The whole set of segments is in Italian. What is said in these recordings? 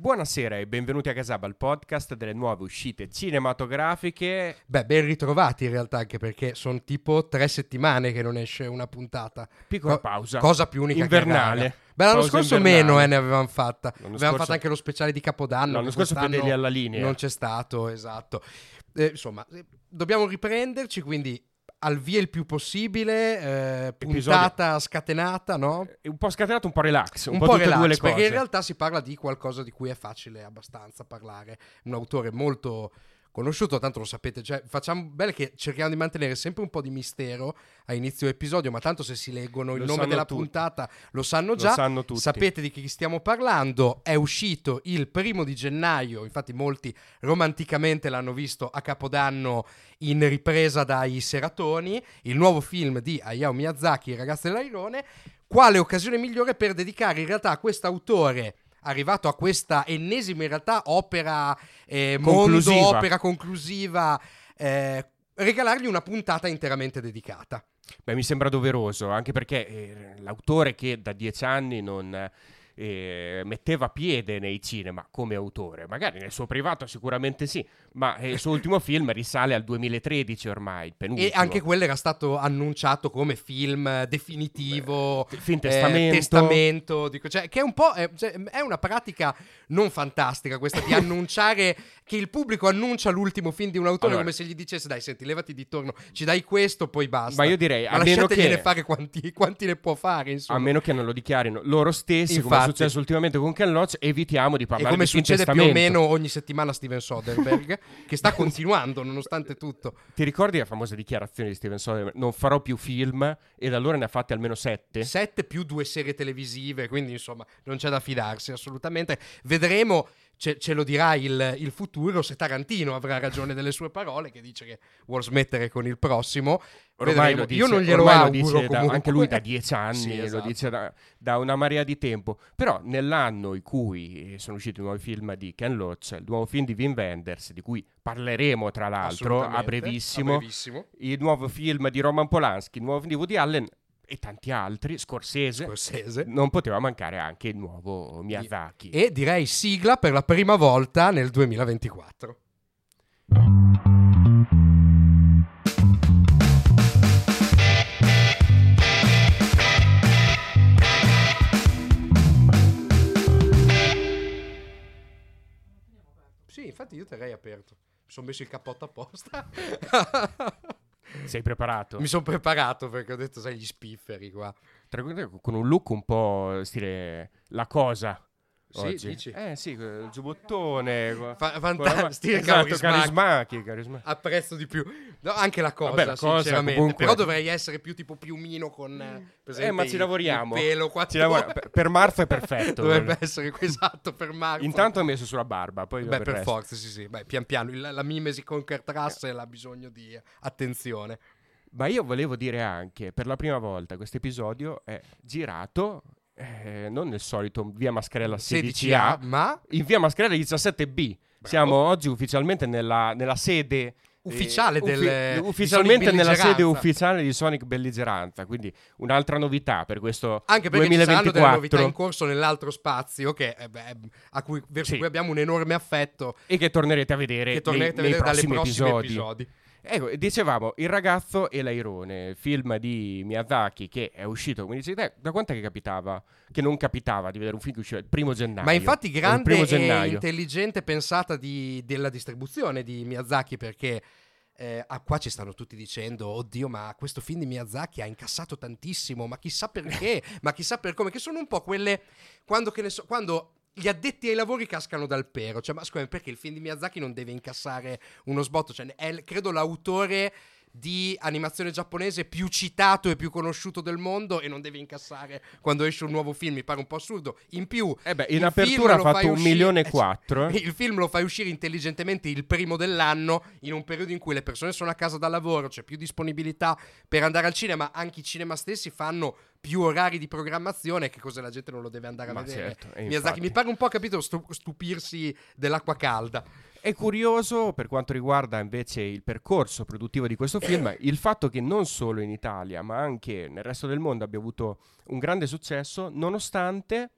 Buonasera e benvenuti a Casaba, il podcast delle nuove uscite cinematografiche. Beh, ben ritrovati in realtà, anche perché sono tipo tre settimane che non esce una puntata. Piccola Co- pausa. Cosa più unica Invernale. che. Beh, l'anno Pausa scorso invernale. meno eh, ne avevamo fatta. L'anno avevamo scorso- fatto anche lo speciale di Capodanno. L'anno scorso fedeli alla linea. Non c'è stato, esatto. Eh, insomma, eh, dobbiamo riprenderci, quindi al via il più possibile, eh, puntata scatenata, no? È un po' scatenato, un po' relax. Un, un po', po' relax, due le perché cose. in realtà si parla di qualcosa di cui è facile abbastanza parlare. Un autore molto conosciuto, tanto lo sapete, cioè facciamo bene che cerchiamo di mantenere sempre un po' di mistero a inizio episodio, ma tanto se si leggono il Lo nome della tutti. puntata lo sanno Lo già. sanno tutti. Sapete di chi stiamo parlando, è uscito il primo di gennaio, infatti molti romanticamente l'hanno visto a Capodanno in ripresa dai Seratoni, il nuovo film di Hayao Miyazaki, Il ragazzo dell'airone. Quale occasione migliore per dedicare in realtà a quest'autore arrivato a questa ennesima in realtà opera eh, mondo, opera conclusiva, eh, regalargli una puntata interamente dedicata. Beh, mi sembra doveroso, anche perché eh, l'autore che da dieci anni non eh, metteva piede nei cinema come autore, magari nel suo privato sicuramente sì, ma eh, il suo ultimo film risale al 2013 ormai. E anche quello era stato annunciato come film definitivo, Beh, film eh, testamento. testamento, dico, cioè, che è un po' è, cioè, è una pratica non fantastica questa di annunciare che il pubblico annuncia l'ultimo film di un autore Allora. come se gli dicesse dai senti levati di torno, ci dai questo poi basta. Ma io direi, Ma a meno che- fare quanti, quanti ne può fare A insomma. meno che non lo dichiarino loro stessi, come è Infatti. successo ultimamente con Ken Loach, evitiamo di E parlare come di succede più o meno ogni settimana a Steven Soderbergh, che sta continuando nonostante tutto. Ti ricordi la famosa dichiarazione di Steven Soderbergh? Non farò più film e da allora ne ha fatti almeno sette? 7 più due serie televisive, quindi insomma non c'è da fidarsi assolutamente. Vedremo, ce, ce lo dirà il, il futuro, se Tarantino avrà ragione delle sue parole, che dice che vuol smettere con il prossimo. Ormai Vedremo. lo dice, Io non glielo ormai lo auguro dice da- anche lui da dieci anni, Sì, lo esatto. dice da, da una marea di tempo. Però nell'anno in cui sono usciti i nuovi film di Ken Loach, il nuovo film di Wim Wenders, di cui parleremo tra l'altro a brevissimo, a brevissimo. il nuovo film di Roman Polanski, il nuovo film di Woody Allen e tanti altri, Scorsese, Scorsese. non poteva mancare anche il nuovo Miyazaki. E direi sigla per la prima volta nel 2024. Sì, infatti io terrei aperto. Mi sono messo il cappotto apposta. Sei preparato? Mi sono preparato perché ho detto, sai, gli spifferi qua. Tra- Con un look un po' stile la cosa. Sì, oggi. dici? Eh sì, il giubbottone. Fa- la- fantastico, esatto, carismatico. carismatici, carisma- Apprezzo di più. No, anche la cosa, Vabbè, la cosa, sinceramente. comunque- Però dovrei essere più tipo piumino con... eh, presente Eh, ma ci il- lavoriamo. Il pelo qua Ci lavora- per, per Marzo è perfetto. Dovrebbe essere esatto per Marco. Intanto ho messo sulla barba, poi Beh, per resto. forza, sì, sì. Beh, pian piano. Il- la mimesi con Kurt Russell ha bisogno di attenzione. Ma io volevo dire anche, per la prima volta questo episodio è girato eh, non nel solito via Mascarella 16A, 16A, ma in via Mascarella 17B. Siamo oggi ufficialmente nella, nella sede eh, Ufficiale del- di ufficialmente nella sede ufficiale di Sonic Belligeranza, quindi un'altra novità per questo anche perché ci saranno 2024. delle novità in corso nell'altro spazio che, eh, beh, a cui, verso Sì. cui abbiamo un enorme affetto e che tornerete a vedere, che tornerete nei, a nei vedere dalle prossimi prossimi episodi. episodi. Ecco, dicevamo Il ragazzo e l'airone, film di Miyazaki che è uscito, come dici te, da quant'è che capitava? Che non capitava di vedere un film che usciva il primo gennaio. Ma infatti grande e intelligente pensata di- della distribuzione di Miyazaki perché eh, ah, qua ci stanno tutti dicendo oddio ma questo film di Miyazaki ha incassato tantissimo ma chissà perché ma chissà per come che sono un po' quelle quando, che ne so, quando gli addetti ai lavori cascano dal pero cioè ma scusa perché il film di Miyazaki non deve incassare uno sbotto cioè è credo l'autore di animazione giapponese più citato e più conosciuto del mondo e non deve incassare quando esce un nuovo film mi pare un po' assurdo in più Eh beh, in apertura ha fatto un uscire- milione e eh, quattro. eh. il film lo fai uscire intelligentemente il primo dell'anno, in un periodo in cui le persone sono a casa dal lavoro, c'è più disponibilità per andare al cinema, anche i cinema stessi fanno più orari di programmazione, che cosa la gente non lo deve andare a Ma vedere. certo, e Miyazaki infatti. mi pare un po' capito stu- stupirsi dell'acqua calda. È curioso per quanto riguarda invece il percorso produttivo di questo film, il fatto che non solo in Italia, ma anche nel resto del mondo abbia avuto un grande successo, nonostante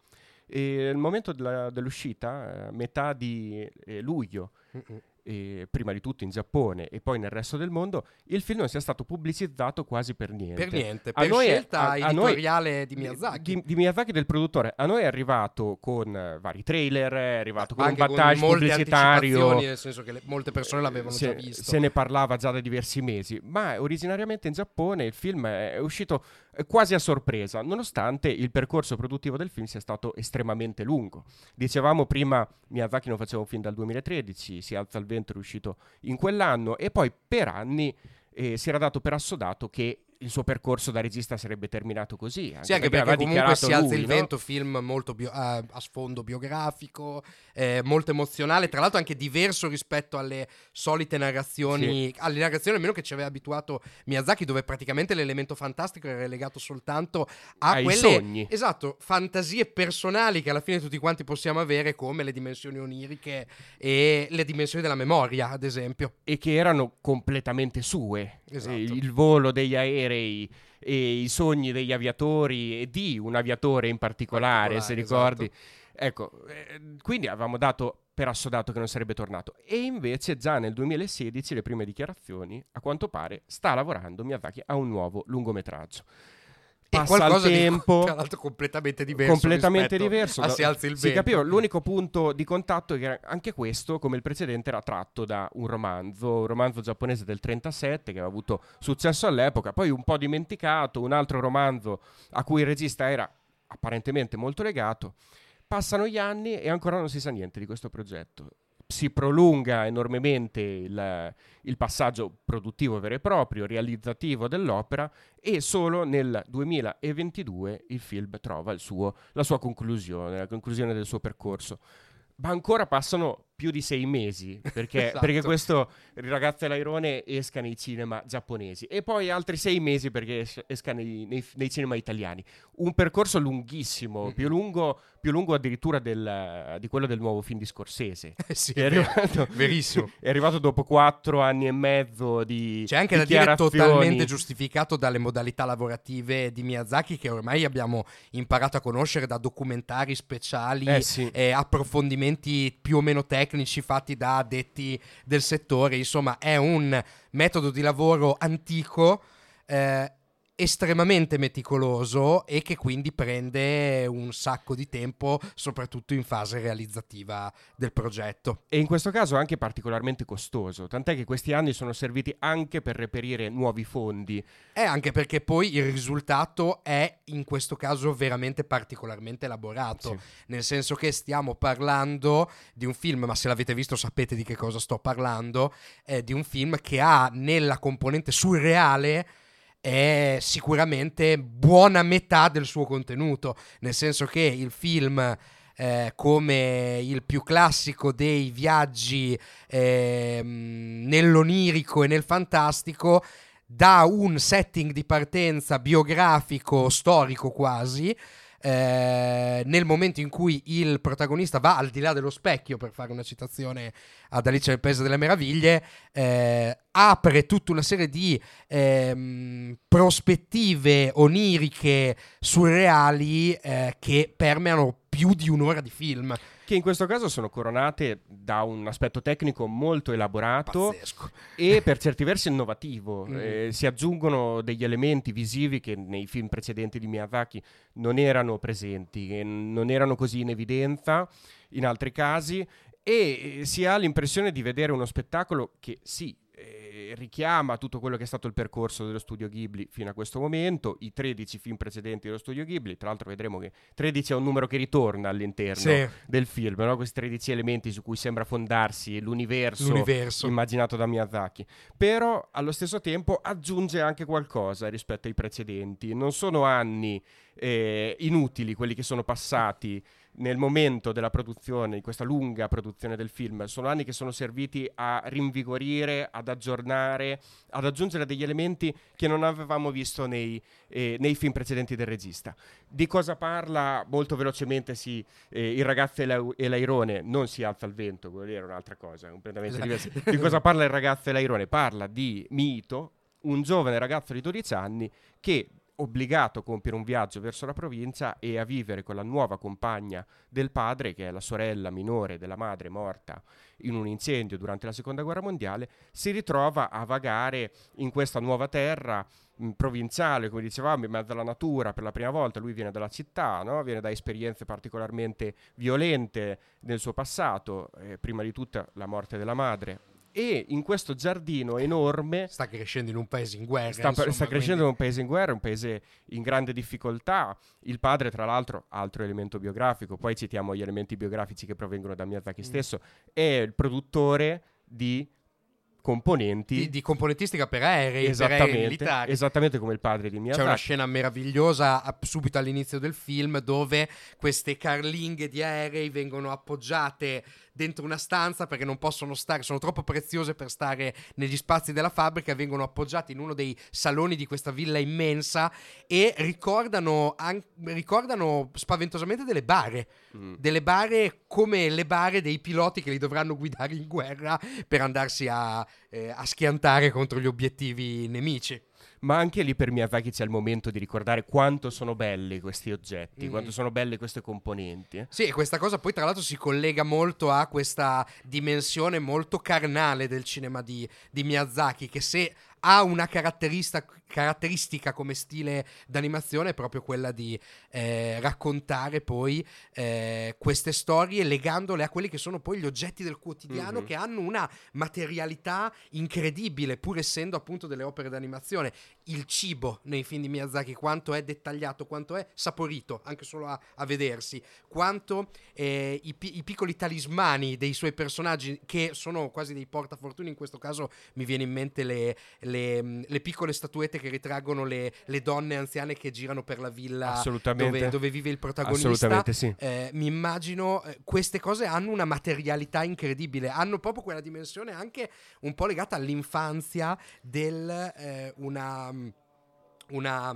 E il momento della- dell'uscita, eh, metà di eh, luglio, Mm-mm. E prima di tutto in Giappone e poi nel resto del mondo, il film non sia stato pubblicizzato quasi per niente. Per niente, A per noi è- scelta a- a noi- editoriale di Miyazaki. Di, di Miyazaki del produttore. A noi è arrivato con eh, vari trailer, è arrivato con un battage molte pubblicitario. nel senso che le- molte persone l'avevano se, già visto. se ne parlava già da diversi mesi, ma originariamente in Giappone il film è uscito eh, quasi a sorpresa, nonostante il percorso produttivo del film sia stato estremamente lungo. Dicevamo prima, Miyazaki faceva un film dal 2013, Si alza il vento è uscito in quell'anno e poi per anni eh, si era dato per assodato che il suo percorso da regista sarebbe terminato così. Sì, anche perché aveva comunque si alza lui, il no? vento, film molto bio- a, a sfondo biografico, eh, molto emozionale, tra l'altro anche diverso rispetto alle solite narrazioni, alle narrazioni almeno che ci aveva abituato Miyazaki, dove praticamente l'elemento fantastico era relegato soltanto a Ai quelle sogni. esatto, fantasie personali che alla fine tutti quanti possiamo avere, come le dimensioni oniriche e le dimensioni della memoria, ad esempio. e che erano completamente sue. Esatto. Eh, Il volo degli aerei e i sogni degli aviatori e di un aviatore in particolare, se Particolare, ricordi. Ecco, eh, quindi avevamo dato per assodato che non sarebbe tornato. E invece già nel 2016 le prime dichiarazioni, a quanto pare, sta lavorando Miyazaki a un nuovo lungometraggio. Passa il di tempo, tra l'altro completamente diverso completamente diverso. Si alza il si vento. capiva, l'unico punto di contatto è che anche questo, come il precedente, era tratto da un romanzo, un romanzo giapponese del 37 che aveva avuto successo all'epoca, poi un po' dimenticato, un altro romanzo a cui il regista era apparentemente molto legato. Passano gli anni e ancora non si sa niente di questo progetto. Si prolunga enormemente il, il passaggio produttivo vero e proprio, realizzativo dell'opera e solo nel 2022 il film trova il suo- la sua conclusione, la conclusione del suo percorso. Ma ancora passano più di sei mesi perché, Esatto. perché questo Il ragazzo e l'airone esca nei cinema giapponesi e poi altri sei mesi perché es- esca nei, nei- nei cinema italiani. Un percorso lunghissimo, Mhm. più, lungo, più lungo addirittura del- di quello del nuovo film di Scorsese. Eh sì, è arrivato, verissimo. è arrivato dopo quattro anni e mezzo di C'è anche da dire totalmente giustificato dalle modalità lavorative di Miyazaki che ormai abbiamo imparato a conoscere da documentari speciali Eh sì. e approfondimenti più o meno tecnici fatti da addetti del settore. Insomma, è un metodo di lavoro antico. eh, estremamente meticoloso e che quindi prende un sacco di tempo soprattutto in fase realizzativa del progetto. E in questo caso anche particolarmente costoso, tant'è che questi anni sono serviti anche per reperire nuovi fondi. E anche perché poi il risultato è in questo caso veramente particolarmente elaborato, Sì. nel senso che stiamo parlando di un film, ma se l'avete visto sapete di che cosa sto parlando, è di un film che ha nella componente surreale è sicuramente buona metà del suo contenuto, nel senso che il film eh, come il più classico dei viaggi ehm, nell'onirico e nel fantastico da un setting di partenza biografico, storico quasi, eh, nel momento in cui il protagonista va al di là dello specchio, per fare una citazione ad Alice nel Paese delle Meraviglie, eh, apre tutta una serie di ehm, prospettive oniriche, surreali, eh, che permeano più di un'ora di film. Che in questo caso sono coronate da un aspetto tecnico molto elaborato Pazzesco. e per certi versi innovativo. Mm. Eh, si aggiungono degli elementi visivi che nei film precedenti di Miyazaki non erano presenti, non erano così in evidenza in altri casi e si ha l'impressione di vedere uno spettacolo che sì, eh, richiama tutto quello che è stato il percorso dello studio Ghibli fino a questo momento, i 13 film precedenti dello studio Ghibli, tra l'altro vedremo che 13 è un numero che ritorna all'interno Sì, del film, no? questi 13 elementi su cui sembra fondarsi l'universo, l'universo. immaginato da Miyazaki, però allo stesso tempo aggiunge anche qualcosa rispetto ai precedenti, non sono anni eh, inutili quelli che sono passati nel momento della produzione, di questa lunga produzione del film, sono anni che sono serviti a rinvigorire, ad aggiornare, ad aggiungere degli elementi che non avevamo visto nei, eh, nei film precedenti del regista. Di cosa parla molto velocemente sì, eh, il ragazzo e, la- e l'airone? Non si alza al vento, quello lì era un'altra cosa, completamente diversa. Di cosa parla il ragazzo e l'airone? Parla di Mito, un giovane ragazzo di 12 anni che obbligato a compiere un viaggio verso la provincia e a vivere con la nuova compagna del padre, che è la sorella minore della madre morta in un incendio durante la seconda guerra mondiale, si ritrova a vagare in questa nuova terra mh, provinciale, come dicevamo, in mezzo alla natura per la prima volta. Lui viene dalla città, no? viene da esperienze particolarmente violente nel suo passato, eh, prima di tutto la morte della madre, e in questo giardino enorme sta crescendo in un paese in guerra. Sta, insomma, sta crescendo quindi... in un paese in guerra, un paese in grande difficoltà. Il padre, tra l'altro, altro elemento biografico, poi citiamo gli elementi biografici che provengono da Miyazaki mm. stesso, è il produttore di componenti di, di, componentistica per aerei, esattamente, per aerei militari. Esattamente come il padre di Miyazaki. C'è una scena meravigliosa subito all'inizio del film dove queste carlinghe di aerei vengono appoggiate dentro una stanza perché non possono stare, sono troppo preziose per stare negli spazi della fabbrica, vengono appoggiate in uno dei saloni di questa villa immensa e ricordano, an- ricordano spaventosamente delle bare, mm. delle bare come le bare dei piloti che li dovranno guidare in guerra per andarsi a, eh, a schiantare contro gli obiettivi nemici ma anche lì per Miyazaki c'è il momento di ricordare quanto sono belli questi oggetti, mm. quanto sono belle queste componenti. Sì, e questa cosa poi tra l'altro si collega molto a questa dimensione molto carnale del cinema di, di Miyazaki, che se ha una caratteristica, come stile d'animazione proprio quella di eh, raccontare poi eh, queste storie legandole a quelli che sono poi gli oggetti del quotidiano mm-hmm. che hanno una materialità incredibile pur essendo appunto delle opere d'animazione il cibo nei film di Miyazaki quanto è dettagliato quanto è saporito anche solo a, a vedersi quanto eh, i, i, piccoli talismani dei suoi personaggi che sono quasi dei portafortuna in questo caso mi viene in mente le, le, le piccole statuette che ritraggono le, le, donne anziane che girano per la villa dove, dove, vive il protagonista. Assolutamente sì. Eh, mi immagino eh, queste cose hanno una materialità incredibile, hanno proprio quella dimensione anche un po' legata all'infanzia del eh, una una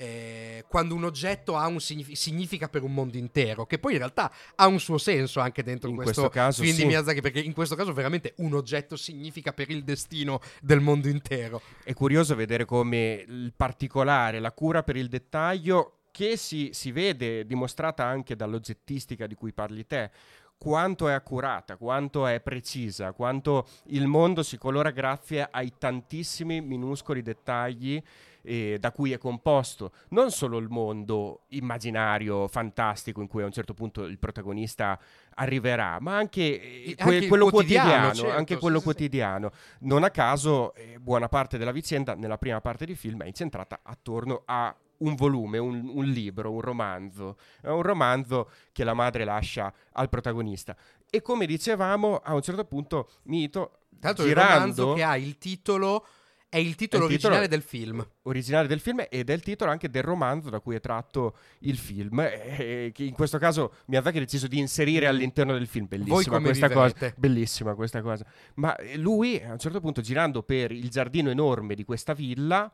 eh, quando un oggetto ha un signif- significa per un mondo intero, che poi in realtà ha un suo senso anche dentro in questo, questo caso film sì. di Miyazaki, perché in questo caso veramente un oggetto significa per il destino del mondo intero. È curioso vedere come il particolare, la cura per il dettaglio, che si, si vede dimostrata anche dall'oggettistica di cui parli te, quanto è accurata, quanto è precisa, quanto il mondo si colora grazie ai tantissimi minuscoli dettagli eh, da cui è composto non solo il mondo immaginario, fantastico, in cui a un certo punto il protagonista arriverà, ma anche, eh, que- anche quello quotidiano. quotidiano, certo, anche quello sì, quotidiano. Non a caso, eh, buona parte della vicenda, nella prima parte del film, è incentrata attorno a un volume, un, un, libro, un romanzo. È un romanzo che la madre lascia al protagonista. E come dicevamo, a un certo punto Mito, l'altro girando, il romanzo che ha il titolo è il titolo il originale titolo del film. Originale del film ed è il titolo anche del romanzo da cui è tratto il film. E che in questo caso Miyazaki ha deciso di inserire mm. all'interno del film. Bellissima questa vivrete? cosa. Bellissima questa cosa. Ma eh, lui a un certo punto girando per il giardino enorme di questa villa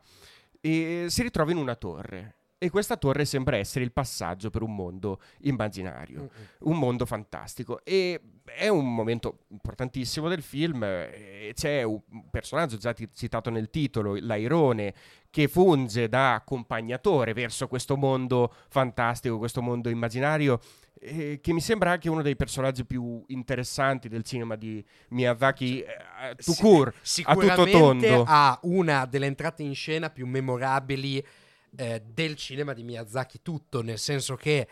e si ritrova in una torre. E questa torre sembra essere il passaggio per un mondo immaginario, mm-hmm. un mondo fantastico. E è un momento importantissimo del film. C'è un personaggio già t- citato nel titolo, l'Airone, che funge da accompagnatore verso questo mondo fantastico, questo mondo immaginario, eh, che mi sembra anche uno dei personaggi più interessanti del cinema di Miyazaki, eh, to cure, a tutto tondo. ha una delle entrate in scena più memorabili eh, del cinema di Miyazaki tutto, nel senso che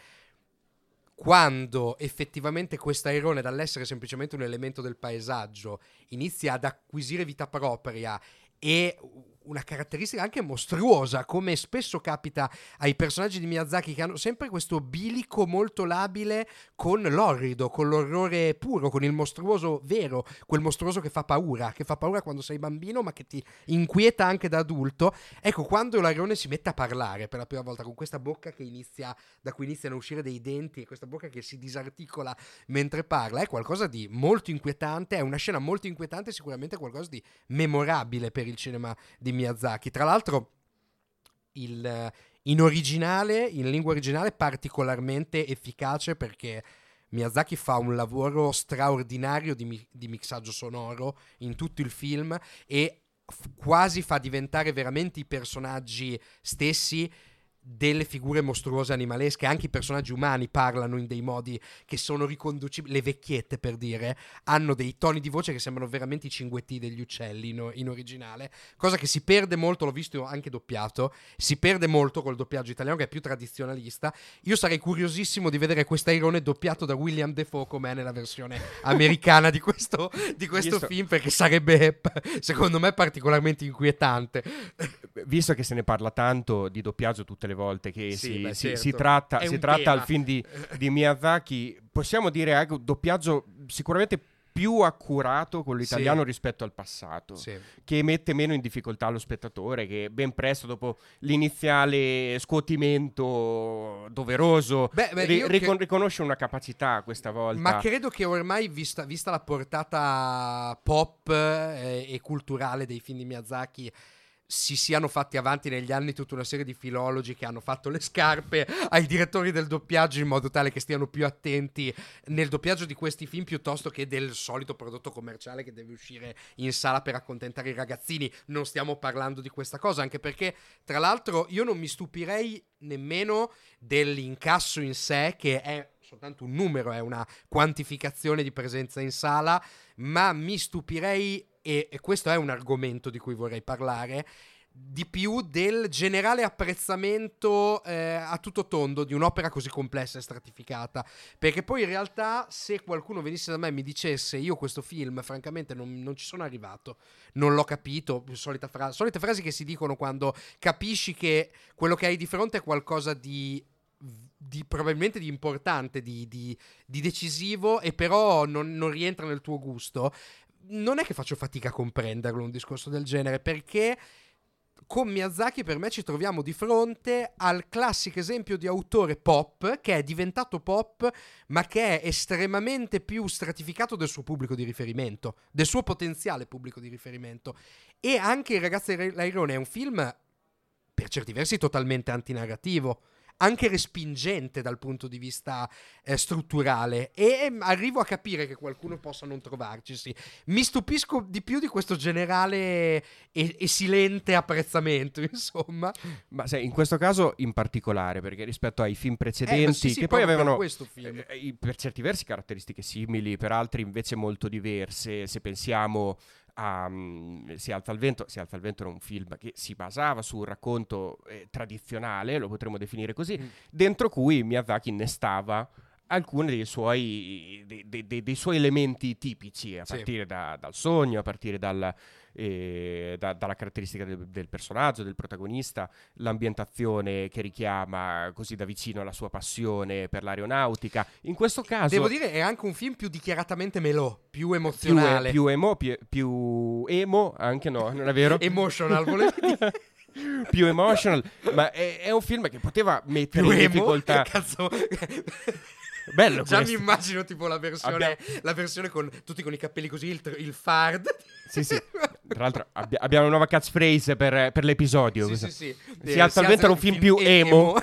quando effettivamente questo airone, dall'essere semplicemente un elemento del paesaggio, inizia ad acquisire vita propria e una caratteristica anche mostruosa, come spesso capita ai personaggi di Miyazaki che hanno sempre questo bilico molto labile con l'orrido, con l'orrore puro, con il mostruoso vero, quel mostruoso che fa paura, che fa paura quando sei bambino ma che ti inquieta anche da adulto. Ecco, quando l'Arione si mette a parlare per la prima volta con questa bocca che inizia, da cui iniziano a uscire dei denti e questa bocca che si disarticola mentre parla, è qualcosa di molto inquietante, è una scena molto inquietante, sicuramente qualcosa di memorabile per il cinema di Miyazaki. Tra l'altro, il, in originale, in lingua originale, particolarmente efficace perché Miyazaki fa un lavoro straordinario di, di mixaggio sonoro in tutto il film e f- quasi fa diventare veramente i personaggi stessi delle figure mostruose animalesche, anche i personaggi umani parlano in dei modi che sono riconducibili, le vecchiette per dire, hanno dei toni di voce che sembrano veramente i cinguetti degli uccelli in, in, originale, cosa che si perde molto, l'ho visto anche doppiato, si perde molto col doppiaggio italiano che è più tradizionalista. Io sarei curiosissimo di vedere questo Airone doppiato da William Defoe com'è nella versione americana di questo, di questo sto... film, perché sarebbe secondo me particolarmente inquietante. Visto che se ne parla tanto di doppiaggio tutte le le volte che sì, si, beh, si, certo. si, tratta, si tratta al film di, di, Miyazaki, possiamo dire anche un doppiaggio sicuramente più accurato con l'italiano sì. rispetto al passato, sì. che mette meno in difficoltà lo spettatore, che ben presto dopo l'iniziale scuotimento doveroso beh, beh, ri- ricon- che... riconosce una capacità questa volta. Ma credo che ormai, vista, vista la portata pop eh, e culturale dei film di Miyazaki, si siano fatti avanti negli anni tutta una serie di filologi che hanno fatto le scarpe ai direttori del doppiaggio in modo tale che stiano più attenti nel doppiaggio di questi film piuttosto che del solito prodotto commerciale che deve uscire in sala per accontentare i ragazzini. Non stiamo parlando di questa cosa, anche perché tra l'altro io non mi stupirei nemmeno dell'incasso in sé che è soltanto un numero, è una quantificazione di presenza in sala, ma mi stupirei e, e questo è un argomento di cui vorrei parlare, di più del generale apprezzamento eh, a tutto tondo di un'opera così complessa e stratificata. Perché poi in realtà, se qualcuno venisse da me e mi dicesse io questo film, francamente non, non ci sono arrivato, non l'ho capito, solita fra- solite frasi che si dicono quando capisci che quello che hai di fronte è qualcosa di di, probabilmente di importante, di, di, di decisivo, e però non, non, rientra nel tuo gusto non è che faccio fatica a comprenderlo un discorso del genere, perché con Miyazaki per me ci troviamo di fronte al classico esempio di autore pop che è diventato pop ma che è estremamente più stratificato del suo pubblico di riferimento, del suo potenziale pubblico di riferimento. E anche Il ragazzo Lairone è un film per certi versi totalmente antinarrativo anche respingente dal punto di vista eh, strutturale e eh, arrivo a capire che qualcuno possa non trovarci. Sì. Mi stupisco di più di questo generale e, e silente apprezzamento, insomma. Ma sai, in questo caso in particolare, perché rispetto ai film precedenti, eh, sì, sì, che poi avevano eh, per certi versi caratteristiche simili, per altri invece molto diverse, se pensiamo a um, Si alza il vento, Si alza il vento era un film che si basava su un racconto eh, tradizionale, lo potremmo definire così, mm. dentro cui Miyazaki innestava alcuni dei suoi, dei, dei, dei suoi elementi tipici, a partire sì. da, dal sogno, a partire dal, eh, da, dalla caratteristica del, del, personaggio, del protagonista, l'ambientazione che richiama così da vicino la sua passione per l'aeronautica. In questo caso... Devo dire, è anche un film più dichiaratamente melò, più emozionale. Più, più emo, più, più, emo, anche no, non è vero? Emotional, volevi dire. più emotional, ma è, è, un film che poteva mettere più in emo? difficoltà. Cazzo. Bello Già questo. mi immagino tipo la versione, Abbia... la versione con tutti con i capelli così, il, il fard. Sì, sì. Tra l'altro abbi- abbiamo una nuova catchphrase per, per l'episodio. Sì, sì, sì. Si alza al vento era un film più emo. emo.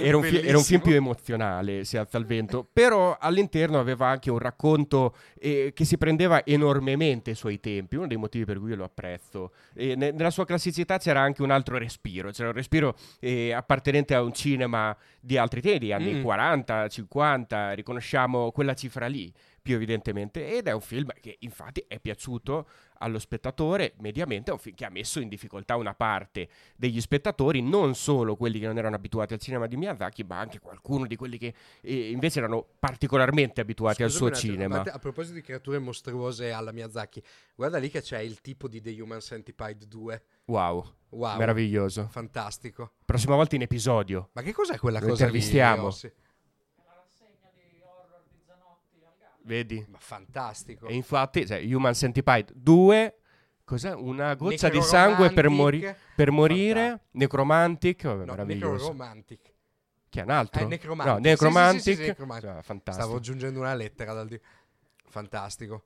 Era un, fi- era un, film più emozionale, si alza il vento, però all'interno aveva anche un racconto eh, che si prendeva enormemente ai suoi tempi, uno dei motivi per cui io lo apprezzo. Ne- nella sua classicità c'era anche un altro respiro, c'era un respiro eh, appartenente a un cinema di altri tempi, anni mm. 40, 50, riconosciamo quella cifra lì più evidentemente ed è un film che infatti è piaciuto allo spettatore mediamente è un film che ha messo in difficoltà una parte degli spettatori non solo quelli che non erano abituati al cinema di Miyazaki ma anche qualcuno di quelli che eh, invece erano particolarmente abituati Scusami al suo attimo, cinema a, proposito di creature mostruose alla Miyazaki guarda lì che c'è il tipo di The Human Centipede 2 wow Wow, meraviglioso, fantastico. Prossima volta in episodio. Ma che cos'è quella Lo cosa intervistiamo. lì? Vedi? Ma fantastico. E infatti, cioè, Human Centipede 2, cos'è? Una goccia di sangue per, mori- per morire. Necromantic, vabbè, no, meraviglioso. Necromantic. Che è un altro? Eh, necromantic. No, Necromantic. Sì, sì, sì, necromantic. Cioè, fantastico. Stavo aggiungendo una lettera dal di... Fantastico.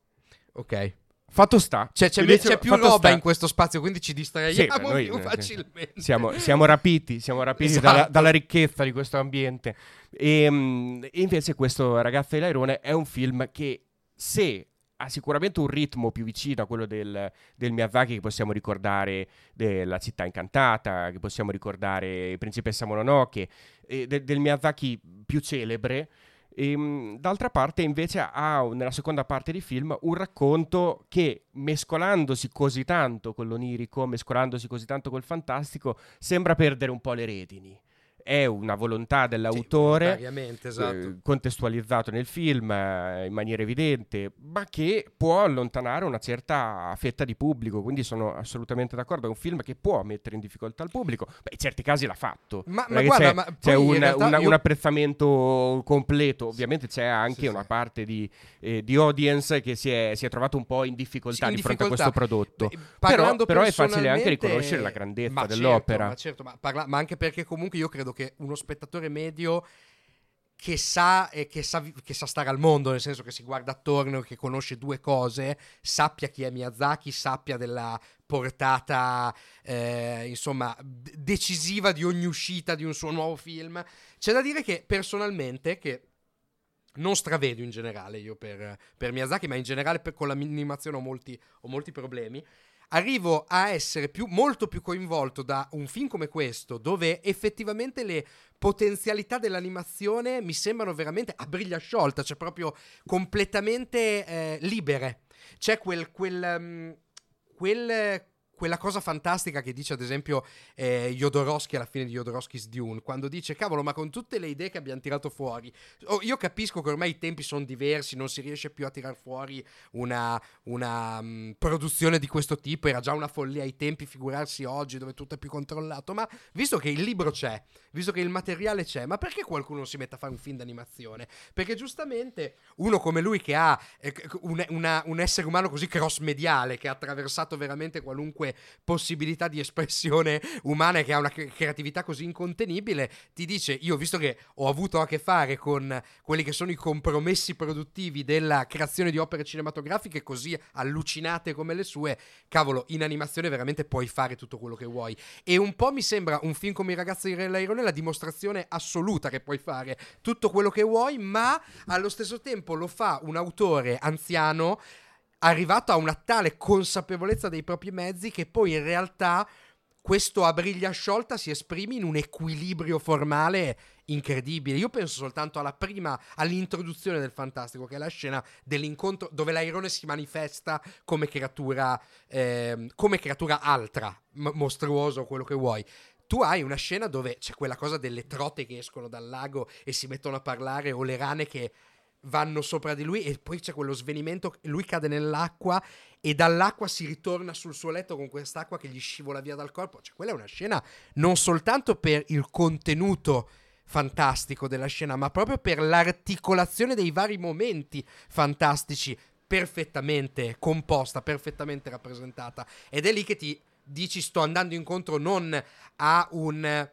Ok. Fatto sta. Cioè, c'è, c'è più roba sta. in questo spazio, quindi ci distraiamo sì, più noi, facilmente. Siamo, siamo, rapiti, siamo rapiti esatto. dalla, dalla, ricchezza di questo ambiente. E, um, e invece questo Ragazzo di Lairone è un film che se ha sicuramente un ritmo più vicino a quello del, del Miyazaki che possiamo ricordare della città incantata, che possiamo ricordare Principessa Mononoke, eh, de, del Miyazaki più celebre. E, ehm, d'altra parte invece ha nella seconda parte di film un racconto che mescolandosi così tanto con l'onirico, mescolandosi così tanto col fantastico, sembra perdere un po' le redini è una volontà dell'autore sì, esatto. eh, contestualizzato nel film eh, in maniera evidente, ma che può allontanare una certa fetta di pubblico, quindi sono assolutamente d'accordo, è un film che può mettere in difficoltà il pubblico, Beh, in certi casi l'ha fatto, ma, ma guarda, c'è, ma c'è un, una, io... un, apprezzamento completo, ovviamente c'è anche sì, una sì. parte di, eh, di, audience che si è, si è, trovato un po' in difficoltà in di difficoltà. fronte a questo prodotto, Beh, però, però è facile anche riconoscere la grandezza ma dell'opera. Certo, ma, certo, parla- ma anche perché comunque io credo che uno spettatore medio che sa, e che, sa, che sa stare al mondo, nel senso che si guarda attorno, che conosce due cose, sappia chi è Miyazaki, sappia della portata, eh, insomma, d- decisiva di ogni uscita di un suo nuovo film. C'è da dire che personalmente, che non stravedo in generale io per, per Miyazaki, ma in generale per, con l'animazione ho molti, ho molti problemi arrivo a essere più, molto più coinvolto da un film come questo, dove effettivamente le potenzialità dell'animazione mi sembrano veramente a briglia sciolta, cioè proprio completamente eh, libere. C'è quel, quel, um, quel quella cosa fantastica che dice ad esempio eh, Jodorowsky alla fine di Jodorowsky's Dune, quando dice cavolo ma con tutte le idee che abbiamo tirato fuori, oh, io capisco che ormai i tempi sono diversi, non si riesce più a tirar fuori una, una um, produzione di questo tipo, era già una follia ai tempi, figurarsi oggi dove tutto è più controllato, ma visto che il libro c'è, visto che il materiale c'è, ma perché qualcuno si mette a fare un film d'animazione? Perché giustamente uno come lui che ha eh, un, una, un essere umano così cross-mediale, che ha attraversato veramente qualunque possibilità di espressione umana che ha una creatività così incontenibile, ti dice, io visto che ho avuto a che fare con quelli che sono i compromessi produttivi della creazione di opere cinematografiche così allucinate come le sue, cavolo, in animazione veramente puoi fare tutto quello che vuoi. E un po' mi sembra un film come I ragazzi di L'airone la dimostrazione assoluta che puoi fare tutto quello che vuoi, ma allo stesso tempo lo fa un autore anziano arrivato a una tale consapevolezza dei propri mezzi che poi in realtà questo a briglia sciolta si esprime in un equilibrio formale incredibile. Io penso soltanto alla prima, all'introduzione del fantastico, che è la scena dell'incontro dove l'airone si manifesta come creatura, eh, come creatura altra, m- mostruoso, quello che vuoi. Tu hai una scena dove c'è quella cosa delle trote che escono dal lago e si mettono a parlare, o le rane che vanno sopra di lui e poi c'è quello svenimento, lui cade nell'acqua e dall'acqua si ritorna sul suo letto con quest'acqua che gli scivola via dal corpo. Cioè, quella è una scena non soltanto per il contenuto fantastico della scena, ma proprio per l'articolazione dei vari momenti fantastici, perfettamente composta, perfettamente rappresentata. Ed è lì che ti dici sto andando incontro non a un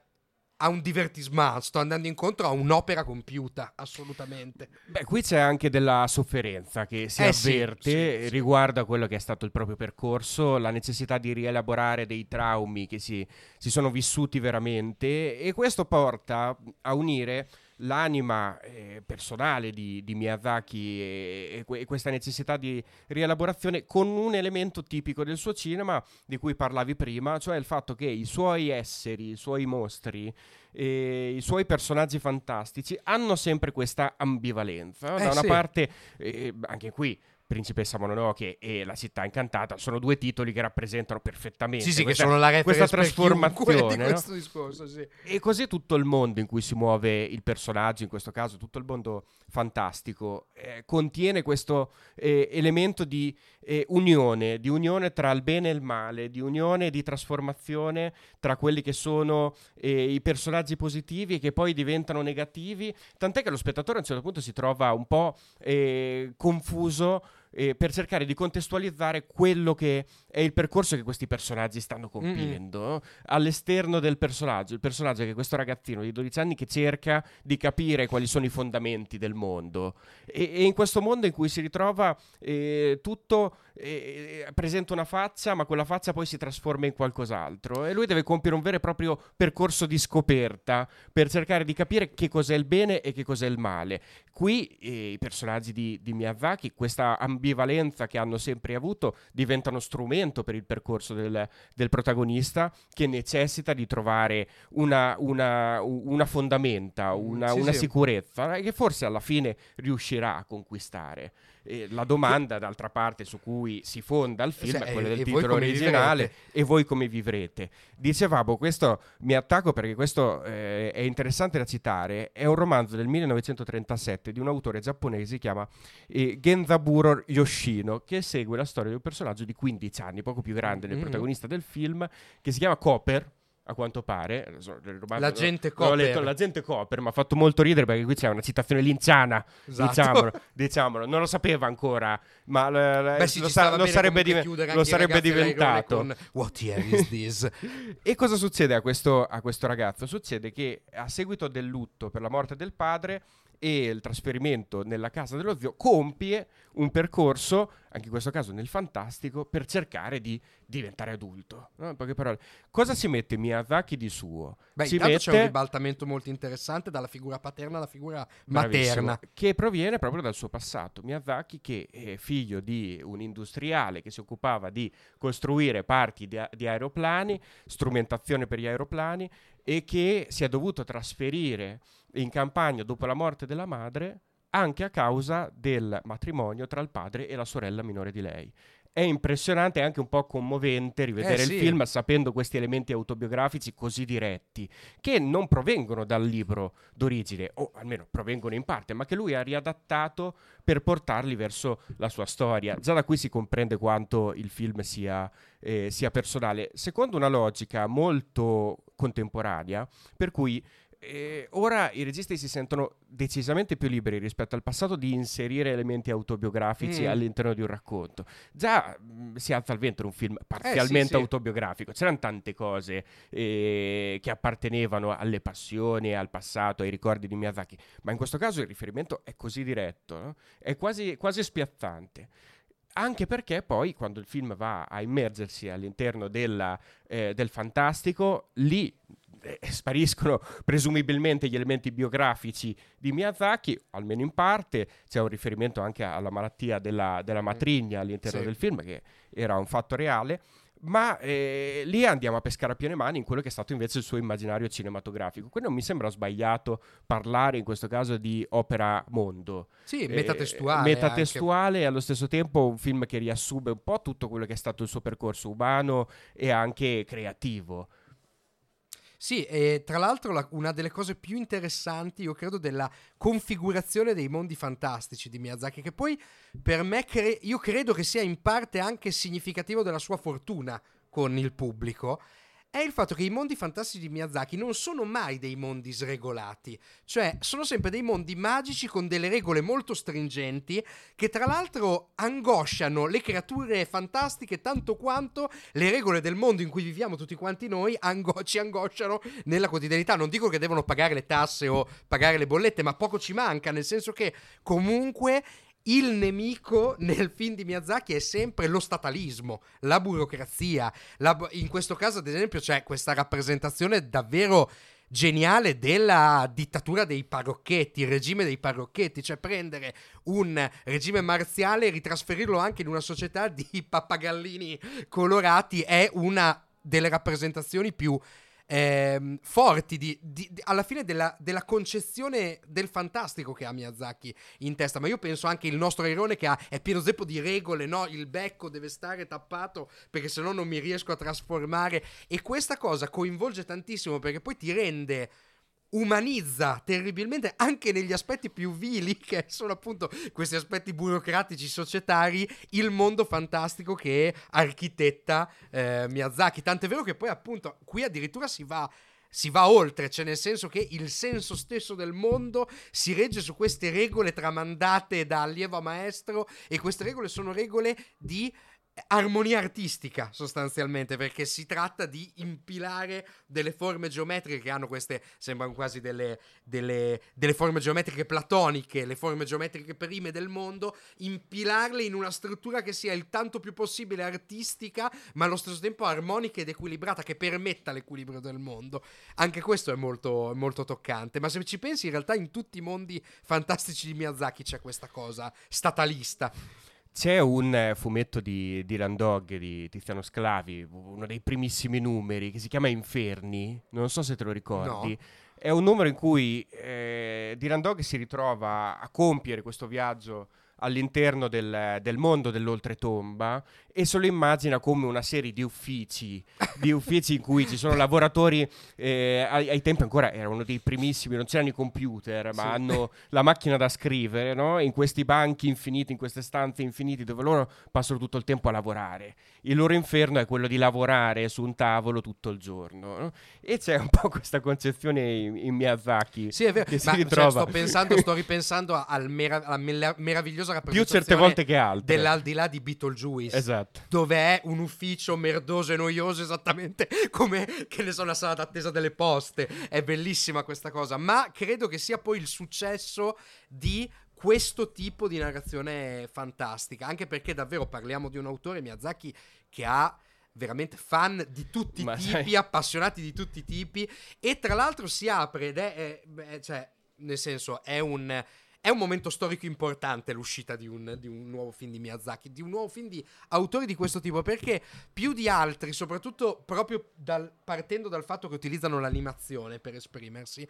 a un divertissement, sto andando incontro a un'opera compiuta, assolutamente. Beh, qui c'è anche della sofferenza che si eh avverte sì, sì, riguardo a quello che è stato il proprio percorso, la necessità di rielaborare dei traumi che si, si sono vissuti veramente e questo porta a unire l'anima eh, personale di, di Miyazaki e, e, questa necessità di rielaborazione con un elemento tipico del suo cinema di cui parlavi prima, cioè il fatto che i suoi esseri, i suoi mostri, eh, i suoi personaggi fantastici hanno sempre questa ambivalenza. Eh, da una sì. parte, eh, anche qui Principessa Mononoke e La città incantata sono due titoli che rappresentano perfettamente sì, sì, questa, che sono la questa trasformazione di no? questo discorso, sì. E così tutto il mondo in cui si muove il personaggio, in questo caso tutto il mondo fantastico, eh, contiene questo eh, elemento di eh, unione, di unione tra il bene e il male, di unione e di trasformazione tra quelli che sono eh, i personaggi positivi che poi diventano negativi, tant'è che lo spettatore a un certo punto si trova un po' eh, confuso eh, per cercare di contestualizzare quello che è il percorso che questi personaggi stanno compiendo mm-hmm. all'esterno del personaggio. Il personaggio è questo ragazzino di 12 anni che cerca di capire quali sono i fondamenti del mondo e, e in questo mondo in cui si ritrova eh, tutto eh, presenta una faccia, ma quella faccia poi si trasforma in qualcos'altro e lui deve compiere un vero e proprio percorso di scoperta per cercare di capire che cos'è il bene e che cos'è il male. qui eh, i personaggi di, di, Miyazaki, questa ambivalenza che hanno sempre avuto, diventano strumento per il percorso del, del protagonista che necessita di trovare una, una, una fondamenta, mm, una, sì, una sì. sicurezza che forse alla fine riuscirà a conquistare. E la domanda, d'altra parte, su cui si fonda il film è quella del titolo originale e voi come vivrete. Dicevamo, questo mi attacco perché questo eh, è interessante da citare, è un romanzo del 1937 di un autore giapponese che si chiama eh, Genzaburo Yoshino, che segue la storia di un personaggio di 15 anni, poco più grande del mm-hmm. protagonista del film, che si chiama Copper, a quanto pare. La gente Copper. Letto, la gente Copper, mi ha fatto molto ridere perché qui c'è una citazione linciana, esatto. diciamolo, diciamolo, Non lo sapeva ancora, ma l- Beh, sì, lo, sa- lo, sarebbe, div- lo sarebbe diventato. Con, What year is this? e cosa succede a questo, a questo ragazzo? Succede che a seguito del lutto per la morte del padre e il trasferimento nella casa dello zio compie un percorso, anche in questo caso nel fantastico, per cercare di diventare adulto. No? In poche parole, cosa si mette Miyazaki di suo? Beh, si mette... c'è un ribaltamento molto interessante dalla figura paterna alla figura materna. Che proviene proprio dal suo passato. Miyazaki, che è figlio di un industriale che si occupava di costruire parti di, di aeroplani, strumentazione per gli aeroplani, e che si è dovuto trasferire in campagna dopo la morte della madre anche a causa del matrimonio tra il padre e la sorella minore di lei. È impressionante e anche un po' commovente rivedere eh, sì. il film sapendo questi elementi autobiografici così diretti, che non provengono dal libro d'origine, o almeno provengono in parte, ma che lui ha riadattato per portarli verso la sua storia. Già da qui si comprende quanto il film sia, eh, sia personale, secondo una logica molto contemporanea, per cui e ora i registi si sentono decisamente più liberi rispetto al passato di inserire elementi autobiografici mm. all'interno di un racconto. Già mh, mm, si alza al vento un film parzialmente eh, sì, autobiografico, c'erano tante cose eh, che appartenevano alle passioni, al passato, ai ricordi di Miyazaki, ma in questo caso il riferimento è così diretto, no? è quasi, quasi spiazzante anche perché poi quando il film va a immergersi all'interno della, eh, del fantastico, lì eh, spariscono presumibilmente gli elementi biografici di Miyazaki, almeno in parte, c'è un riferimento anche alla malattia della, della matrigna all'interno sì. del film, che era un fatto reale, ma eh, lì andiamo a pescare a piene mani in quello che è stato invece il suo immaginario cinematografico. Quindi non mi sembra sbagliato parlare in questo caso di opera mondo. Sì, eh, metatestuale. Metatestuale e allo stesso tempo un film che riassume un po' tutto quello che è stato il suo percorso umano e anche creativo. Sì, e tra l'altro la, una delle cose più interessanti, io credo, della configurazione dei mondi fantastici di Miyazaki, che poi per me cre- io credo che sia in parte anche significativo della sua fortuna con il pubblico, è il fatto che i mondi fantastici di Miyazaki non sono mai dei mondi sregolati, cioè sono sempre dei mondi magici con delle regole molto stringenti che tra l'altro angosciano le creature fantastiche tanto quanto le regole del mondo in cui viviamo tutti quanti noi ango- ci angosciano nella quotidianità. Non dico che devono pagare le tasse o pagare le bollette, ma poco ci manca, nel senso che comunque il nemico nel film di Miyazaki è sempre lo statalismo, la burocrazia. La, in questo caso, ad esempio, c'è questa rappresentazione davvero geniale della dittatura dei parrocchetti, il regime dei parrocchetti, cioè prendere un regime marziale e ritrasferirlo anche in una società di pappagallini colorati è una delle rappresentazioni più ehm, forti di, di, di, alla fine della, della, concezione del fantastico che ha Miyazaki in testa. Ma io penso anche il nostro Airone che ha, è pieno zeppo di regole, no? Il becco deve stare tappato perché sennò non mi riesco a trasformare. E questa cosa coinvolge tantissimo perché poi ti rende umanizza terribilmente anche negli aspetti più vili, che sono appunto questi aspetti burocratici societari, il mondo fantastico che architetta eh, Miyazaki. Tant'è vero che poi appunto qui addirittura si va si va oltre, cioè nel senso che il senso stesso del mondo si regge su queste regole tramandate da allievo a maestro e queste regole sono regole di armonia artistica sostanzialmente perché si tratta di impilare delle forme geometriche che hanno queste sembrano quasi delle, delle, delle, forme geometriche platoniche le forme geometriche prime del mondo impilarle in una struttura che sia il tanto più possibile artistica ma allo stesso tempo armonica ed equilibrata che permetta l'equilibrio del mondo. Anche questo è molto, molto toccante. Ma se ci pensi in realtà in tutti i mondi fantastici di Miyazaki c'è questa cosa statalista c'è un eh, fumetto di, di Dog di Tiziano Sclavi, uno dei primissimi numeri, che si chiama Inferni, non so se te lo ricordi. No. È un numero in cui eh, Dylan Dog si ritrova a compiere questo viaggio all'interno del, del, mondo dell'oltretomba e se lo immagina come una serie di uffici, di uffici in cui ci sono lavoratori, eh, ai, ai, tempi ancora erano dei primissimi, non c'erano i computer, ma sì. hanno la macchina da scrivere, no? in questi banchi infiniti, in queste stanze infinite dove loro passano tutto il tempo a lavorare. Il loro inferno è quello di lavorare su un tavolo tutto il giorno. No? E c'è un po' questa concezione in, in Miyazaki. Sì, è vero, che ma. Cioè, sto, pensando, sto ripensando al mera- alla meravigliosa rappresentazione più certe volte che altre dell'aldilà di Beetlejuice esatto Esatto. Dove è un ufficio merdoso e noioso, esattamente come che ne so, una sala d'attesa delle poste. È bellissima questa cosa. Ma credo che sia poi il successo di questo tipo di narrazione fantastica. Anche perché davvero parliamo di un autore, Miyazaki, che ha veramente fan di tutti i tipi, sai... appassionati di tutti i tipi. E tra l'altro si apre ed è, è cioè, nel senso, è un è un momento storico importante l'uscita di un, di un, nuovo film di Miyazaki, di un nuovo film di autori di questo tipo, perché più di altri, soprattutto proprio dal, partendo dal fatto che utilizzano l'animazione per esprimersi,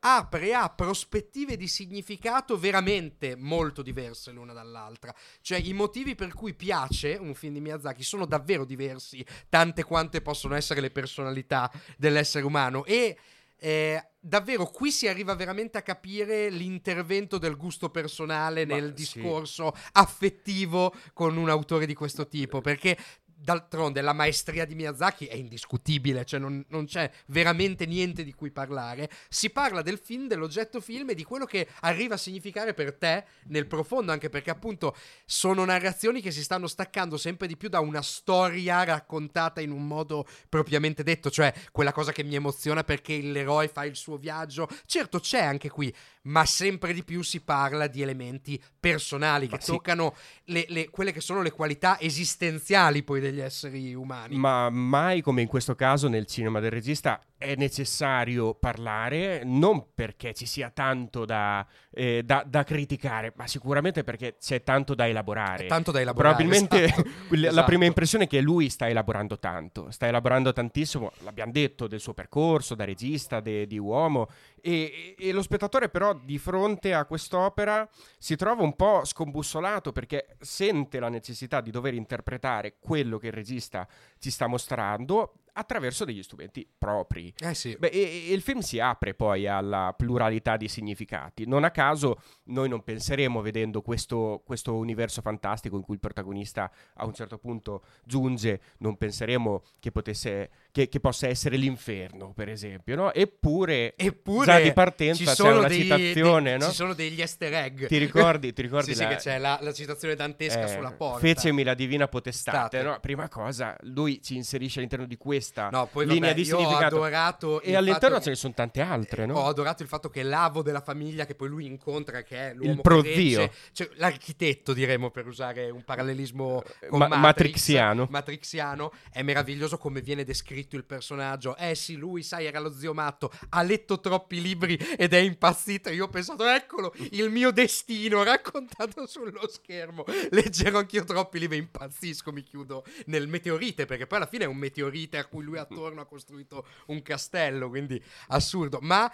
apre a prospettive di significato veramente molto diverse l'una dall'altra. Cioè i motivi per cui piace un film di Miyazaki sono davvero diversi, tante quante possono essere le personalità dell'essere umano e eh, davvero qui si arriva veramente a capire l'intervento del gusto personale nel Ma, discorso sì. affettivo con un autore di questo tipo perché D'altronde la maestria di Miyazaki è indiscutibile, cioè non, non, c'è veramente niente di cui parlare. Si parla del film, dell'oggetto film e di quello che arriva a significare per te nel profondo, anche perché appunto sono narrazioni che si stanno staccando sempre di più da una storia raccontata in un modo propriamente detto, cioè quella cosa che mi emoziona perché l'eroe fa il suo viaggio. Certo c'è anche qui, ma sempre di più si parla di elementi personali che sì. toccano le, le, quelle che sono le qualità esistenziali poi degli esseri umani. Ma mai come in questo caso nel cinema del regista è necessario parlare, non perché ci sia tanto da, eh, da, da criticare, ma sicuramente perché c'è tanto da elaborare. È tanto da elaborare. Probabilmente esatto. la esatto. prima impressione è che lui sta elaborando tanto, sta elaborando tantissimo, l'abbiamo detto, del suo percorso da regista, de, di uomo, e, e, lo spettatore però di fronte a quest'opera si trova un po' scombussolato perché sente la necessità di dover interpretare quello che il regista ci sta mostrando attraverso degli strumenti propri. Eh sì. Beh, e, e il film si apre poi alla pluralità di significati. Non a caso noi non penseremo vedendo questo, questo universo fantastico in cui il protagonista a un certo punto giunge, non penseremo che, potesse, che, che possa essere l'inferno, per esempio, no? Eppure, Eppure già di partenza c'è una dei, citazione, dei, no? Ci sono degli easter egg. Ti ricordi? Ti ricordi sì, la, sì, che c'è la, la citazione dantesca eh, sulla porta. Fecemi la divina potestate, no? Prima cosa, lui ci inserisce all'interno di questa no, poi, linea vabbè, di significato. Ho adorato e all'interno ce ne sono tante altre, no? Ho adorato il fatto che l'avo della famiglia che poi lui incontra, che è l'uomo il prozio, cioè, l'architetto diremmo per usare un parallelismo eh, Ma- Matrix, matrixiano. matrixiano, è meraviglioso come viene descritto il personaggio. Eh sì, lui, sai, era lo zio matto, ha letto troppi libri ed è impazzito. Io ho pensato, eccolo, il mio destino raccontato sullo schermo. Leggerò anch'io troppi libri, impazzisco, mi chiudo nel meteorite, perché poi alla fine è un meteorite cui lui attorno ha costruito un castello, quindi assurdo. Ma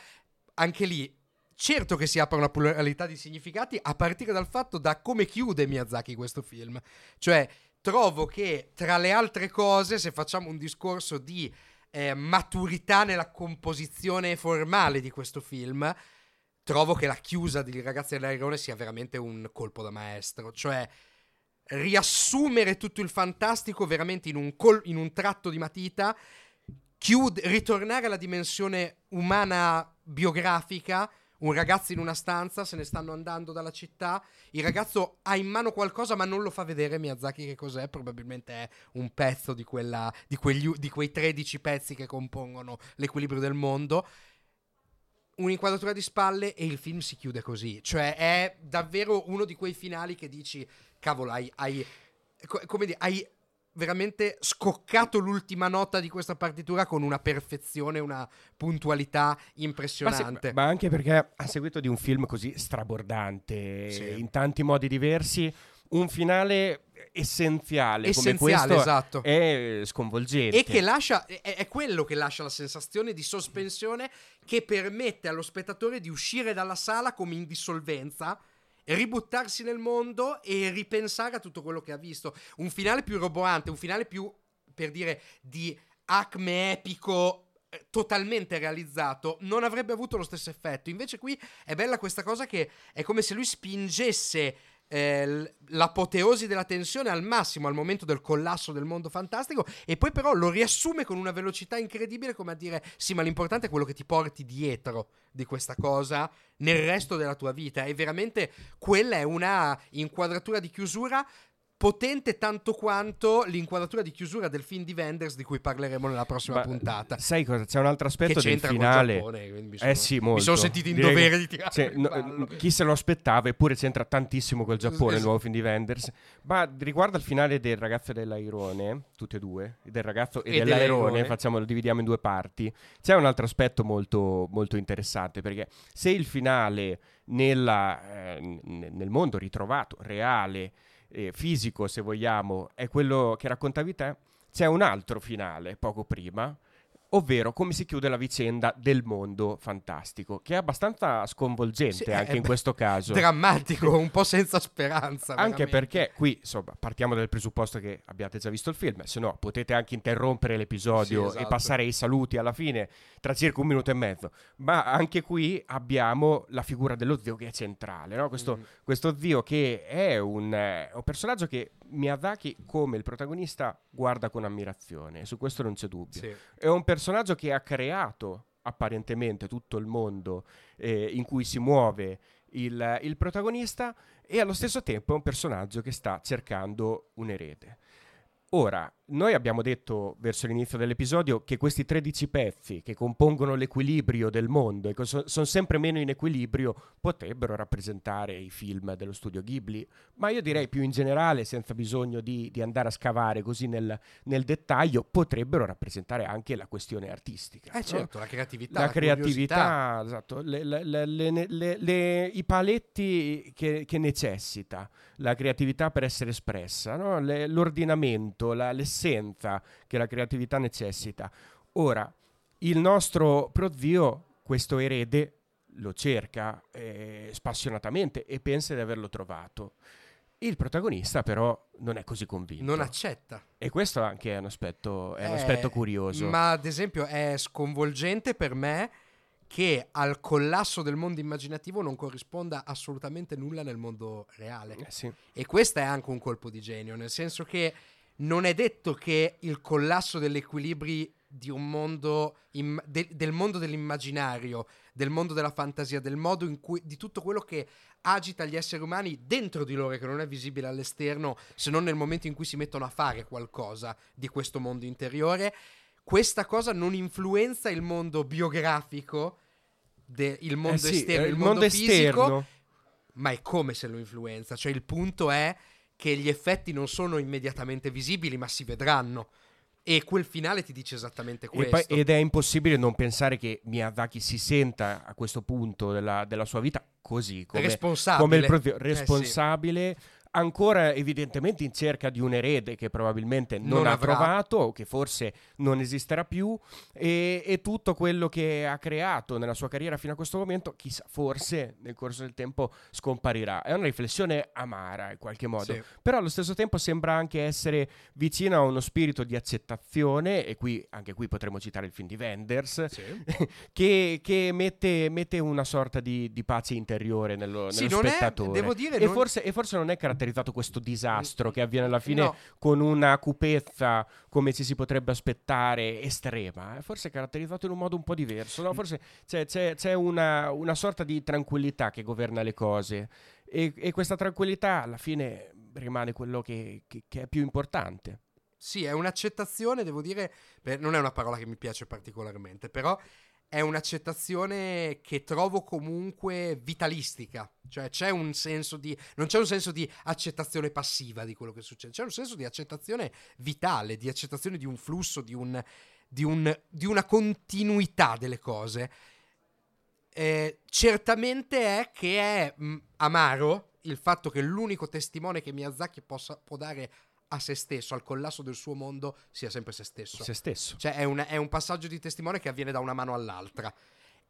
anche lì certo che si apre una pluralità di significati a partire dal fatto da come chiude Miyazaki questo film. Cioè, trovo che tra le altre cose, se facciamo un discorso di eh, maturità nella composizione formale di questo film, trovo che la chiusa di Ragazzi dell'Airone sia veramente un colpo da maestro. Cioè, riassumere tutto il fantastico veramente in un, col- in un tratto di matita, chiud- ritornare alla dimensione umana biografica un ragazzo in una stanza, se ne stanno andando dalla città, il ragazzo ha in mano qualcosa ma non lo fa vedere Miyazaki che cos'è, probabilmente è un pezzo di, quella, di, quegli, di quei 13 pezzi che compongono l'equilibrio del mondo. Un'inquadratura di spalle e il film si chiude così. Cioè è davvero uno di quei finali che dici, cavolo, hai, hai come dire, hai veramente scoccato l'ultima nota di questa partitura con una perfezione, una puntualità impressionante. Ma, se, ma anche perché a seguito di un film così strabordante, sì. in tanti modi diversi, un finale essenziale, essenziale esatto. è sconvolgente. E che lascia, è, è, quello che lascia la sensazione di sospensione che permette allo spettatore di uscire dalla sala come in dissolvenza ributtarsi nel mondo e ripensare a tutto quello che ha visto. Un finale più roboante, un finale più, per dire, di acme epico eh, totalmente realizzato non avrebbe avuto lo stesso effetto invece qui è bella questa cosa che è come se lui spingesse eh, l'apoteosi della tensione al massimo al momento del collasso del mondo fantastico e poi però lo riassume con una velocità incredibile come a dire sì ma l'importante è quello che ti porti dietro di questa cosa nel resto della tua vita. E veramente quella è una inquadratura di chiusura potente tanto quanto l'inquadratura di chiusura del film di Wenders di cui parleremo nella prossima Ma, puntata. Sai cosa? C'è un altro aspetto del finale. Giappone, sono, eh sì, molto. Mi sono sentito in Direi dovere di tirare. Cioè, no, chi se lo aspettava, eppure c'entra tantissimo col Giappone, il nuovo film di Wenders. Ma riguardo al finale del ragazzo e dell'airone, tutti e due, del ragazzo e, e dell'airone, dell'airone. Facciamo, lo dividiamo in due parti. C'è un altro aspetto molto, molto interessante, perché se il finale nella, eh, nel mondo ritrovato, reale, eh, fisico, se vogliamo, è quello che raccontavi te, c'è un altro finale poco prima ovvero come si chiude la vicenda del mondo fantastico, che è abbastanza sconvolgente sì, anche in questo caso. Drammatico, un po' senza speranza. Anche perché qui, insomma, partiamo dal presupposto che abbiate già visto il film, se no potete anche interrompere l'episodio sì, esatto. e passare ai saluti alla fine tra circa un minuto e mezzo. Ma anche qui abbiamo la figura dello zio che è centrale, no? questo, mm. questo, zio che è un, eh, un personaggio che Miyazaki come il protagonista guarda con ammirazione, su questo non c'è dubbio. Sì. È un personaggio che ha creato apparentemente tutto il mondo eh, in cui si muove il, il protagonista e allo stesso tempo è un personaggio che sta cercando un erede. Ora, noi abbiamo detto verso l'inizio dell'episodio che questi 13 pezzi che compongono l'equilibrio del mondo e che so- sono sempre meno in equilibrio potrebbero rappresentare i film dello studio Ghibli, ma io direi più in generale, senza bisogno di, di andare a scavare così nel, nel, dettaglio, potrebbero rappresentare anche la questione artistica. Eh certo, no? la creatività. La, la creatività, esatto, le, le, i paletti che, che, necessita la creatività per essere espressa, no? l'ordinamento, la, l'essenza l'essenza che la creatività necessita. Ora, il nostro prozio, questo erede, lo cerca eh, spassionatamente e pensa di averlo trovato. Il protagonista però non è così convinto. Non accetta. E questo anche è un aspetto, è un aspetto curioso. Ma ad esempio è sconvolgente per me che al collasso del mondo immaginativo non corrisponda assolutamente nulla nel mondo reale. Eh sì. E questo è anche un colpo di genio, nel senso che non è detto che il collasso degli equilibri di un mondo im- de- del mondo dell'immaginario, del mondo della fantasia, del modo in cui di tutto quello che agita gli esseri umani dentro di loro che non è visibile all'esterno, se non nel momento in cui si mettono a fare qualcosa di questo mondo interiore, questa cosa non influenza il mondo biografico, de- il mondo eh sì, esterno, il, il mondo, mondo fisico, esterno. ma è come se lo influenza, cioè il punto è che gli effetti non sono immediatamente visibili, ma si vedranno. E quel finale ti dice esattamente questo. Poi, ed è impossibile non pensare che Miyazaki si senta a questo punto della, della sua vita così, come, responsabile. Come il proprio responsabile. Eh sì ancora evidentemente in cerca di un erede che probabilmente non, non ha avrà. trovato o che forse non esisterà più e, e, tutto quello che ha creato nella sua carriera fino a questo momento, chissà, forse nel corso del tempo scomparirà. È una riflessione amara in qualche modo, sì. però allo stesso tempo sembra anche essere vicino a uno spirito di accettazione e qui, anche qui potremmo citare il film di Wenders, sì. che, che mette, mette, una sorta di, di pace interiore nello, nello sì, spettatore. È, devo dire, e, non... forse, e forse non è caratteristico caratterizzato questo disastro che avviene alla fine No. con una cupezza come ci si potrebbe aspettare estrema. Eh, Forse è caratterizzato in un modo un po' diverso, no? Forse c'è, c'è- c'è una, una sorta di tranquillità che governa le cose e, e questa tranquillità alla fine rimane quello che- che- che è più importante. Sì, è un'accettazione, devo dire, beh, non è una parola che mi piace particolarmente, però è un'accettazione che trovo comunque vitalistica, cioè c'è un senso di, non c'è un senso di accettazione passiva di quello che succede, c'è un senso di accettazione vitale, di accettazione di un flusso, di, un, di, un- di una continuità delle cose. Eh, certamente è che è mh, amaro il fatto che l'unico testimone che Miyazaki possa, può dare a se stesso, al collasso del suo mondo, sia sempre se stesso. Se stesso. Cioè è un, è un passaggio di testimone che avviene da una mano all'altra.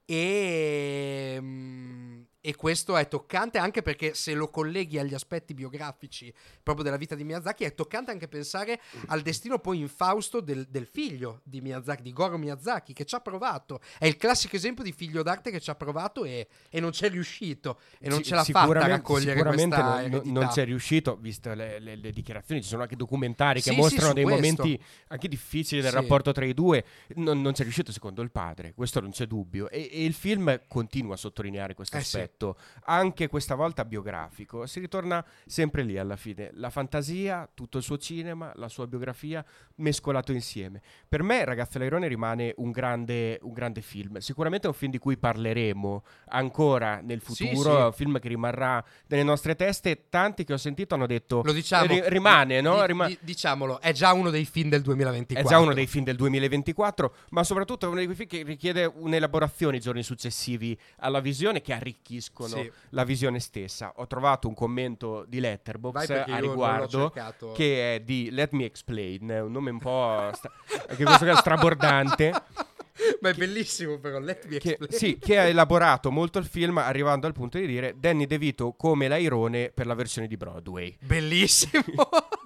E, mm, e questo è toccante anche perché se lo colleghi agli aspetti biografici proprio della vita di Miyazaki, è toccante anche pensare al destino poi infausto del, del figlio di Miyazaki, di Goro Miyazaki, che ci ha provato. È il classico esempio di figlio d'arte che ci ha provato e, e non c'è riuscito. E non Sì, ce l'ha fatta a raccogliere sicuramente questa non, non- eredità. non c'è riuscito, viste le, le- le dichiarazioni, ci sono anche documentari che Sì, sì, mostrano su dei questo. momenti anche difficili del Sì. rapporto tra i due, non, non c'è riuscito secondo il padre, questo non c'è dubbio, e, e il film continua a sottolineare questo Eh, sì. Aspetto, anche questa volta biografico, si ritorna sempre lì alla fine, la fantasia, tutto il suo cinema, la sua biografia mescolato insieme. Per me Ragazzo Lairone rimane un grande, un grande film, sicuramente è un film di cui parleremo ancora nel Sì, futuro, sì. è un film che rimarrà nelle nostre teste, tanti che ho sentito hanno detto Lo diciamo. ri- rimane, no? Rima- di- diciamolo, è già uno dei film del 2024. è già uno dei film del 2024, ma soprattutto è uno di quei film che richiede un'elaborazione i giorni successivi alla visione che arricchiscono Sì. la visione stessa. Ho trovato un commento di Letterboxd a riguardo che è di Let Me Explain, è un nome un po' stra- anche questo qua strabordante. Ma è bellissimo però, let me Che, explain. sì, che ha elaborato molto il film arrivando al punto di dire Danny DeVito come l'airone per la versione di Broadway. Bellissimo.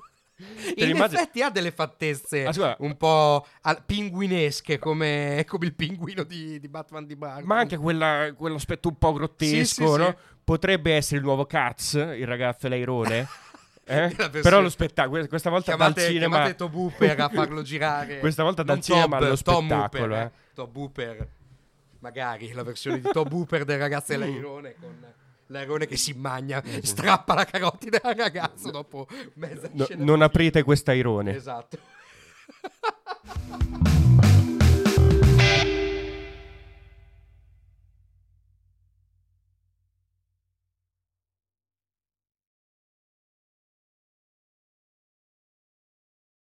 In immagini- effetti ha delle fattezze Ah, un po' al- pinguinesche come, come il pinguino di, di Batman di Barton. Ma anche quella- quell'aspetto un po' grottesco, Sì, sì, no? sì. Potrebbe essere il nuovo Katz, il ragazzo l'airone. eh? Però lo spettacolo, questa volta chiamate, dal cinema... chiamate Tom Hooper a farlo girare. Questa volta dal Non cinema Tob, allo Tom spettacolo, Hooper, eh. Tom Hooper. Magari la versione di Tom Hooper del ragazzo e l'airone con l'airone che si magna, strappa la carotide al ragazzo dopo mezza No- scena. non aprite quest'airone. Esatto.